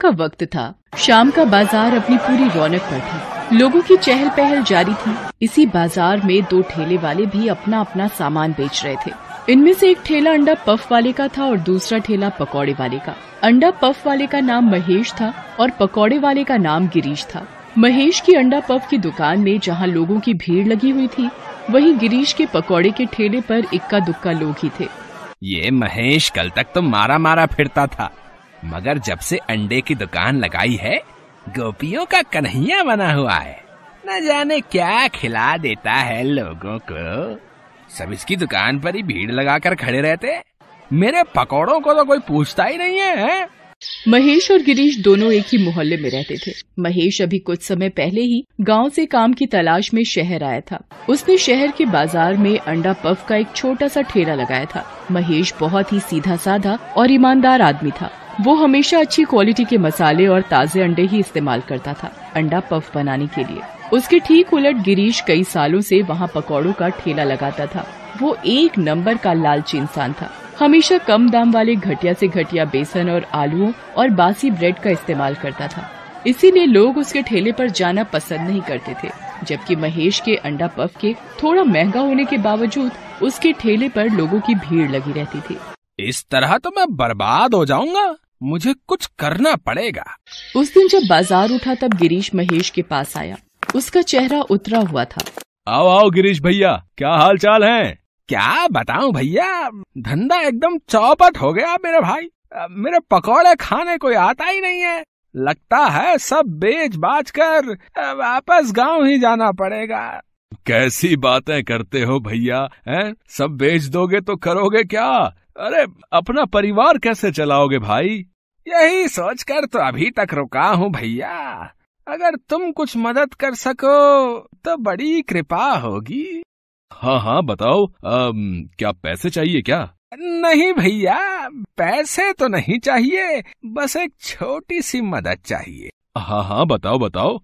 का वक्त था। शाम का बाज़ार अपनी पूरी रौनक पर था। लोगों की चहल पहल जारी थी। इसी बाज़ार में दो ठेले वाले भी अपना अपना सामान बेच रहे थे। इनमें से एक ठेला अंडा पफ वाले का था और दूसरा ठेला पकौड़े वाले का। अंडा पफ वाले का नाम महेश था और पकौड़े वाले का नाम गिरीश था। महेश की अंडा पफ की दुकान में जहाँ लोगों की भीड़ लगी हुई थी, वहीं गिरीश के पकौड़े के ठेले पर इक्का दुक्का लोग ही थे। ये महेश कल तक तो मारा मारा फिरता था। मगर जब से अंडे की दुकान लगाई है गोपियों का कन्हैया बना हुआ है। न जाने क्या खिला देता है लोगों को। सब इसकी दुकान पर ही भीड़ लगाकर खड़े रहते मेरे पकौड़ों को तो कोई पूछता ही नहीं है, है? महेश और गिरीश दोनों एक ही मोहल्ले में रहते थे। महेश अभी कुछ समय पहले ही गाँव से काम की तलाश में शहर आया था। उसने शहर के बाज़ार में अंडा पफ का एक छोटा सा ठेला लगाया था। महेश बहुत ही सीधा साधा और ईमानदार आदमी था। वो हमेशा अच्छी क्वालिटी के मसाले और ताज़े अंडे ही इस्तेमाल करता था, अंडा पफ बनाने के लिए। उसके ठीक उलट गिरीश कई सालों से वहाँ पकौड़ों का ठेला लगाता था। वो एक नंबर का लालची इंसान था। हमेशा कम दाम वाले घटिया से घटिया बेसन और आलूओं और बासी ब्रेड का इस्तेमाल करता था। इसीलिए लोग उसके ठेले पर जाना पसंद नहीं करते थे, जबकि महेश के अंडा पफ के थोड़ा महँगा होने के बावजूद उसके ठेले पर लोगों की भीड़ लगी रहती थी। इस तरह तो मैं बर्बाद हो जाऊँगा। मुझे कुछ करना पड़ेगा। उस दिन जब बाज़ार उठा तब गिरीश महेश के पास आया। उसका चेहरा उतरा हुआ था। आओ आओ गिरीश भैया क्या हाल चाल है? क्या बताऊँ भैया धंधा एकदम चौपट हो गया मेरे भाई। मेरे पकौड़े खाने कोई आता ही नहीं है। लगता है सब बेच बाच कर वापस गाँव ही जाना पड़ेगा। कैसी बातें करते हो भैया हैं? सब बेच दोगे तो करोगे क्या? अरे अपना परिवार कैसे चलाओगे भाई? यही सोचकर तो अभी तक रुका हूँ भैया। अगर तुम कुछ मदद कर सको तो बड़ी कृपा होगी। हाँ हाँ बताओ आ, क्या पैसे चाहिए क्या? नहीं भैया पैसे तो नहीं चाहिए बस एक छोटी सी मदद चाहिए। हाँ हाँ बताओ बताओ।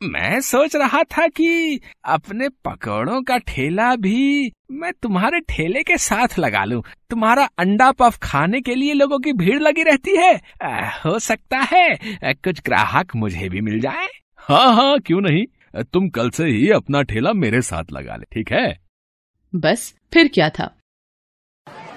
मैं सोच रहा था कि अपने पकौड़ों का ठेला भी मैं तुम्हारे ठेले के साथ लगा लूँ। तुम्हारा अंडा पफ खाने के लिए लोगों की भीड़ लगी रहती है। आ, हो सकता है कुछ ग्राहक मुझे भी मिल जाए। हाँ हाँ क्यों नहीं? तुम कल से ही अपना ठेला मेरे साथ लगा ले ठीक है? बस फिर क्या था?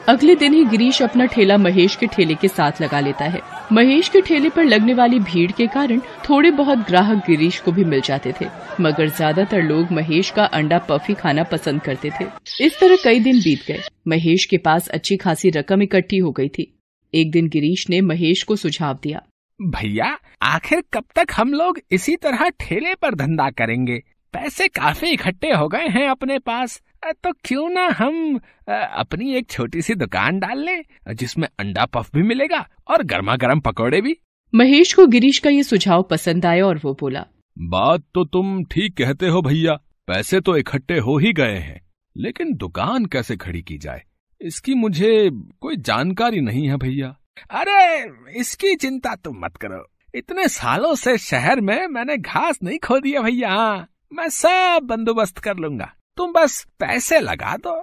अगले दिन ही गिरीश अपना ठेला महेश के ठेले के साथ लगा लेता है। महेश के ठेले पर लगने वाली भीड़ के कारण थोड़े बहुत ग्राहक गिरीश को भी मिल जाते थे, मगर ज़्यादातर लोग महेश का अंडा पफी खाना पसंद करते थे। इस तरह कई दिन बीत गए। महेश के पास अच्छी खासी रकम इकट्ठी हो गई थी। एक दिन गिरीश ने महेश को सुझाव दिया। भैया, आखिर कब तक हम लोग इसी तरह ठेले पर धंधा करेंगे? पैसे काफ़ी इकट्ठे हो गए हैं अपने पास। तो क्यों ना हम अपनी एक छोटी सी दुकान डाल लें जिसमें अंडा पफ भी मिलेगा और गर्मा गर्म पकौड़े भी। महेश को गिरीश का ये सुझाव पसंद आया और वो बोला बात तो तुम ठीक कहते हो भैया पैसे तो इकट्ठे हो ही गए हैं लेकिन दुकान कैसे खड़ी की जाए? इसकी मुझे कोई जानकारी नहीं है भैया। अरे इसकी चिंता तुम मत करो। इतने सालों से शहर में मैंने घास नहीं खो दिया भैया। मैं सब बंदोबस्त कर लूँगा। तुम बस पैसे लगा दो।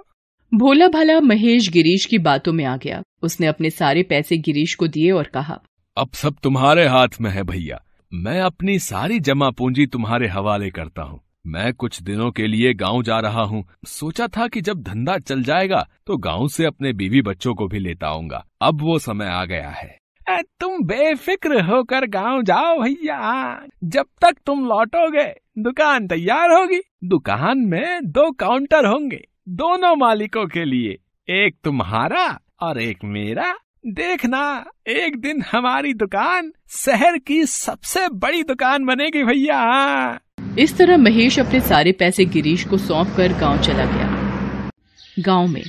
भोला भाला महेश गिरीश की बातों में आ गया। उसने अपने सारे पैसे गिरीश को दिए और कहा अब सब तुम्हारे हाथ में है भैया। मैं अपनी सारी जमा पूंजी तुम्हारे हवाले करता हूँ। मैं कुछ दिनों के लिए गाँव जा रहा हूँ। सोचा था कि जब धंधा चल जाएगा तो गाँव से अपने बीवी बच्चों को भी लेता आऊँगा। अब वो समय आ गया है। तुम बेफिक्र होकर गाँव जाओ भैया। जब तक तुम लौटोगे दुकान तैयार होगी। दुकान में दो काउंटर होंगे दोनों मालिकों के लिए। एक तुम्हारा और एक मेरा। देखना एक दिन हमारी दुकान शहर की सबसे बड़ी दुकान बनेगी भैया। इस तरह महेश अपने सारे पैसे गिरीश को सौंप कर गाँव चला गया। गाँव में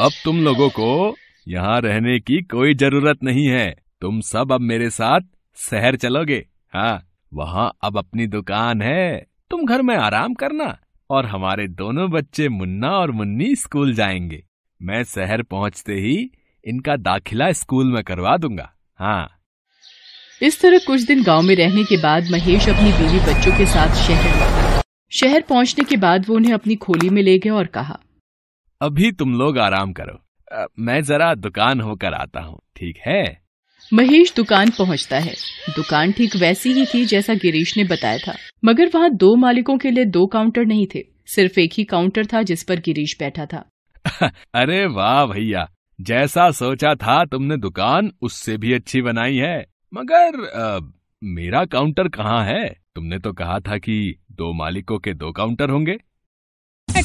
अब तुम लोगों को यहाँ रहने की कोई ज़रूरत नहीं है। तुम सब अब मेरे साथ शहर चलोगे। हाँ वहाँ अब अपनी दुकान है। तुम घर में आराम करना और हमारे दोनों बच्चे मुन्ना और मुन्नी स्कूल जाएँगे। मैं शहर पहुँचते ही इनका दाखिला स्कूल में करवा दूँगा। हाँ। इस तरह कुछ दिन गाँव में रहने के बाद महेश अपनी बीवी बच्चों के साथ शहर लौटा। शहर पहुँचने के बाद वो उन्हें अपनी खोली में ले गया और कहा अभी तुम लोग आराम करो। मैं जरा दुकान होकर आता हूँ ठीक है? महेश दुकान पहुँचता है। दुकान ठीक वैसी ही थी जैसा गिरीश ने बताया था। मगर वहाँ दो मालिकों के लिए दो काउंटर नहीं थे। सिर्फ़ एक ही काउंटर था जिस पर गिरीश बैठा था। अरे वाह भैया जैसा सोचा था तुमने दुकान उससे भी अच्छी बनाई है। मगर आ, मेरा काउंटर कहाँ है? तुमने तो कहा था कि दो मालिकों के दो काउंटर होंगे।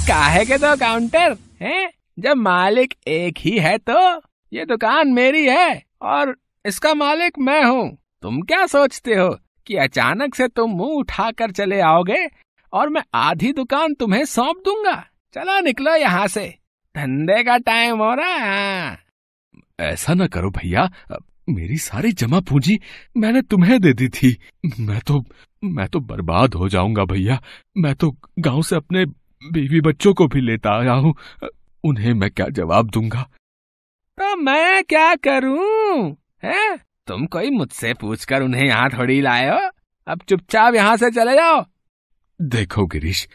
काहे के दो काउंटर? हैं? जब मालिक एक ही है तो ये दुकान मेरी है और इसका मालिक मैं हूँ। तुम क्या सोचते हो कि अचानक से तुम मुँह उठाकर चले आओगे और मैं आधी दुकान तुम्हें सौंप दूँगा? चलो निकलो यहाँ से। धंधे का टाइम हो रहा है। ऐसा न करो भैया। मेरी सारी जमा पूंजी मैंने तुम्हें दे दी थी। मैं तो मैं तो बर्बाद हो जाऊँगा भैया। मैं तो गाँव से अपने बीवी बच्चों को भी लेता आया हूँ। उन्हें मैं क्या जवाब दूँगा? तो मैं क्या करूँ? है? तुम कोई मुझसे पूछकर उन्हें यहाँ थोड़ी लाए हो? अब चुपचाप यहाँ से चले जाओ। देखो गिरीश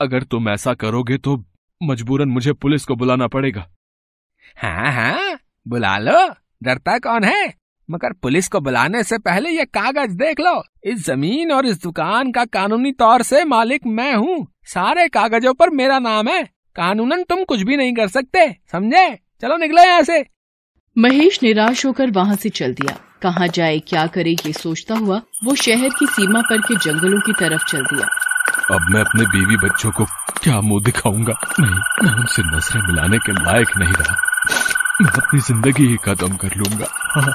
अगर तुम ऐसा करोगे तो मजबूरन मुझे पुलिस को बुलाना पड़ेगा। हाँ हाँ बुला लो। डरता कौन है? मगर पुलिस को बुलाने से पहले ये कागज़ देख लो। इस ज़मीन और इस दुकान का कानूनी तौर से मालिक मैं हूँ। सारे कागजों पर मेरा नाम है। कानूनन तुम कुछ भी नहीं कर सकते समझे? चलो निकलो यहाँ से। महेश निराश होकर वहाँ से चल दिया। कहाँ जाए क्या करे ये सोचता हुआ वो शहर की सीमा पर के जंगलों की तरफ़ चल दिया। अब मैं अपने बीवी बच्चों को क्या मुँह दिखाऊँगा? नहीं मैं उनसे नज़रें मिलाने के लायक नहीं रहा। मैं अपनी ज़िंदगी ही खत्म कर लूँगा। हाँ।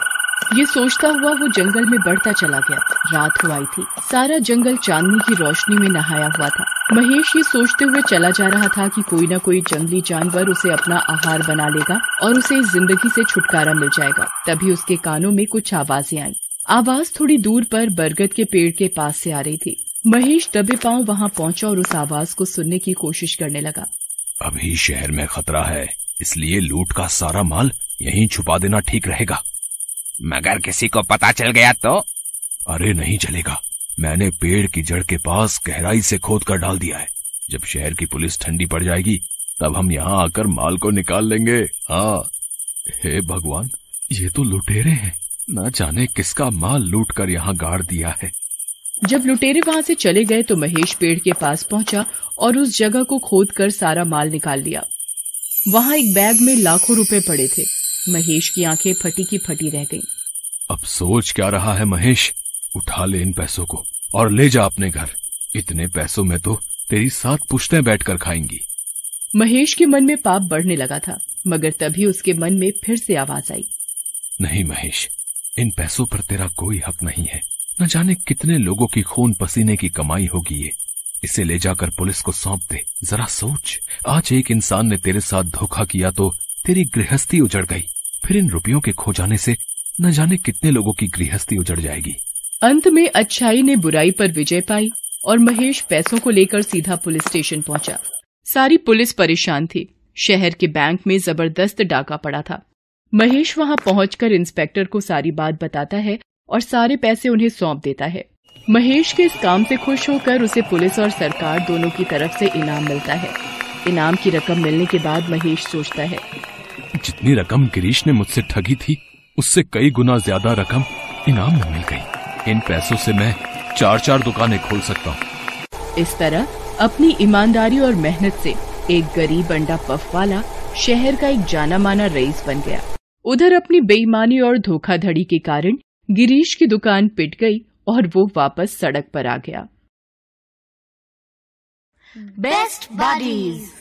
ये सोचता हुआ वो जंगल में बढ़ता चला गया। रात हो आई थी। सारा जंगल चांदनी की रोशनी में नहाया हुआ था। महेश ये सोचते हुए चला जा रहा था कि कोई न कोई जंगली जानवर उसे अपना आहार बना लेगा और उसे इस ज़िंदगी से छुटकारा मिल जाएगा। तभी उसके कानों में कुछ आवाज़ें आई। आवाज़ थोड़ी दूर पर बरगद के पेड़ के पास से आ रही थी। महेश दबे पाँव वहाँ पहुँचा और उस आवाज़ को सुनने की कोशिश करने लगा। अभी शहर में खतरा है, इसलिए लूट का सारा माल यहीं छुपा देना ठीक रहेगा। मगर किसी को पता चल गया तो? अरे नहीं चलेगा। मैंने पेड़ की जड़ के पास गहराई से खोद कर डाल दिया है। जब शहर की पुलिस ठंडी पड़ जाएगी तब हम यहाँ आकर माल को निकाल लेंगे। हाँ। हे भगवान ये तो लुटेरे हैं। न जाने किसका माल लूट कर यहाँ गाड़ दिया है। जब लुटेरे वहाँ से चले गए तो महेश पेड़ के पास पहुँचा और उस जगह को खोद कर सारा माल निकाल लिया। वहाँ एक बैग में लाखों रुपए पड़े थे। महेश की आँखें फटी की फटी रह गईं। अब सोच क्या रहा है महेश? उठा ले इन पैसों को और ले जा अपने घर। इतने पैसों में तो तेरी सात पुश्तें बैठकर खाएँगी। महेश के मन में पाप बढ़ने लगा था मगर तभी उसके मन में फिर से आवाज़ आई। नहीं महेश इन पैसों पर तेरा कोई हक नहीं है। न जाने कितने लोगों की खून पसीने की कमाई होगी ये। इसे ले जाकर पुलिस को सौंप दे। जरा सोच, आज एक इंसान ने तेरे साथ धोखा किया तो तेरी गृहस्थी उजड़ गई। फिर इन रुपयों के खो जाने से न जाने कितने लोगों की गृहस्थी उजड़ जाएगी। अंत में अच्छाई ने बुराई पर विजय पाई और महेश पैसों को लेकर सीधा पुलिस स्टेशन पहुँचा। सारी पुलिस परेशान थी। शहर के बैंक में ज़बरदस्त डाका पड़ा था। महेश वहाँ पहुंचकर इंस्पेक्टर को सारी बात बताता है और सारे पैसे उन्हें सौंप देता है। महेश के इस काम से खुश होकर उसे पुलिस और सरकार दोनों की तरफ़ से इनाम मिलता है। इनाम की रकम मिलने के बाद महेश सोचता है। जितनी रकम गिरीश ने मुझसे ठगी थी उससे कई गुना ज़्यादा रकम इनाम में मिल गई। इन पैसों से मैं चार चार दुकानें खोल सकता हूँ। इस तरह अपनी ईमानदारी और मेहनत से एक गरीब अंडा पफ वाला शहर का एक जाना माना रईस बन गया। उधर अपनी बेईमानी और धोखाधड़ी के कारण गिरीश की दुकान पिट गई और वो वापस सड़क पर आ गया। Best buddies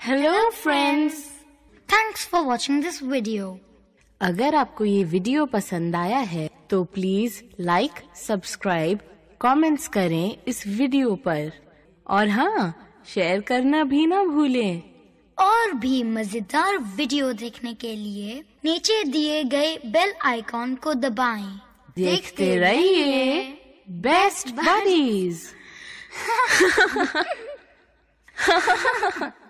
hello friends thanks for watching this video अगर आपको ये वीडियो पसंद आया है तो प्लीज़ लाइक सब्सक्राइब कमेंट्स करें इस वीडियो पर। और हाँ शेयर करना भी ना भूलें। और भी मज़ेदार वीडियो देखने के लिए नीचे दिए गए बेल आइकॉन को दबाएँ। देखते रहिए बेस्ट बडीज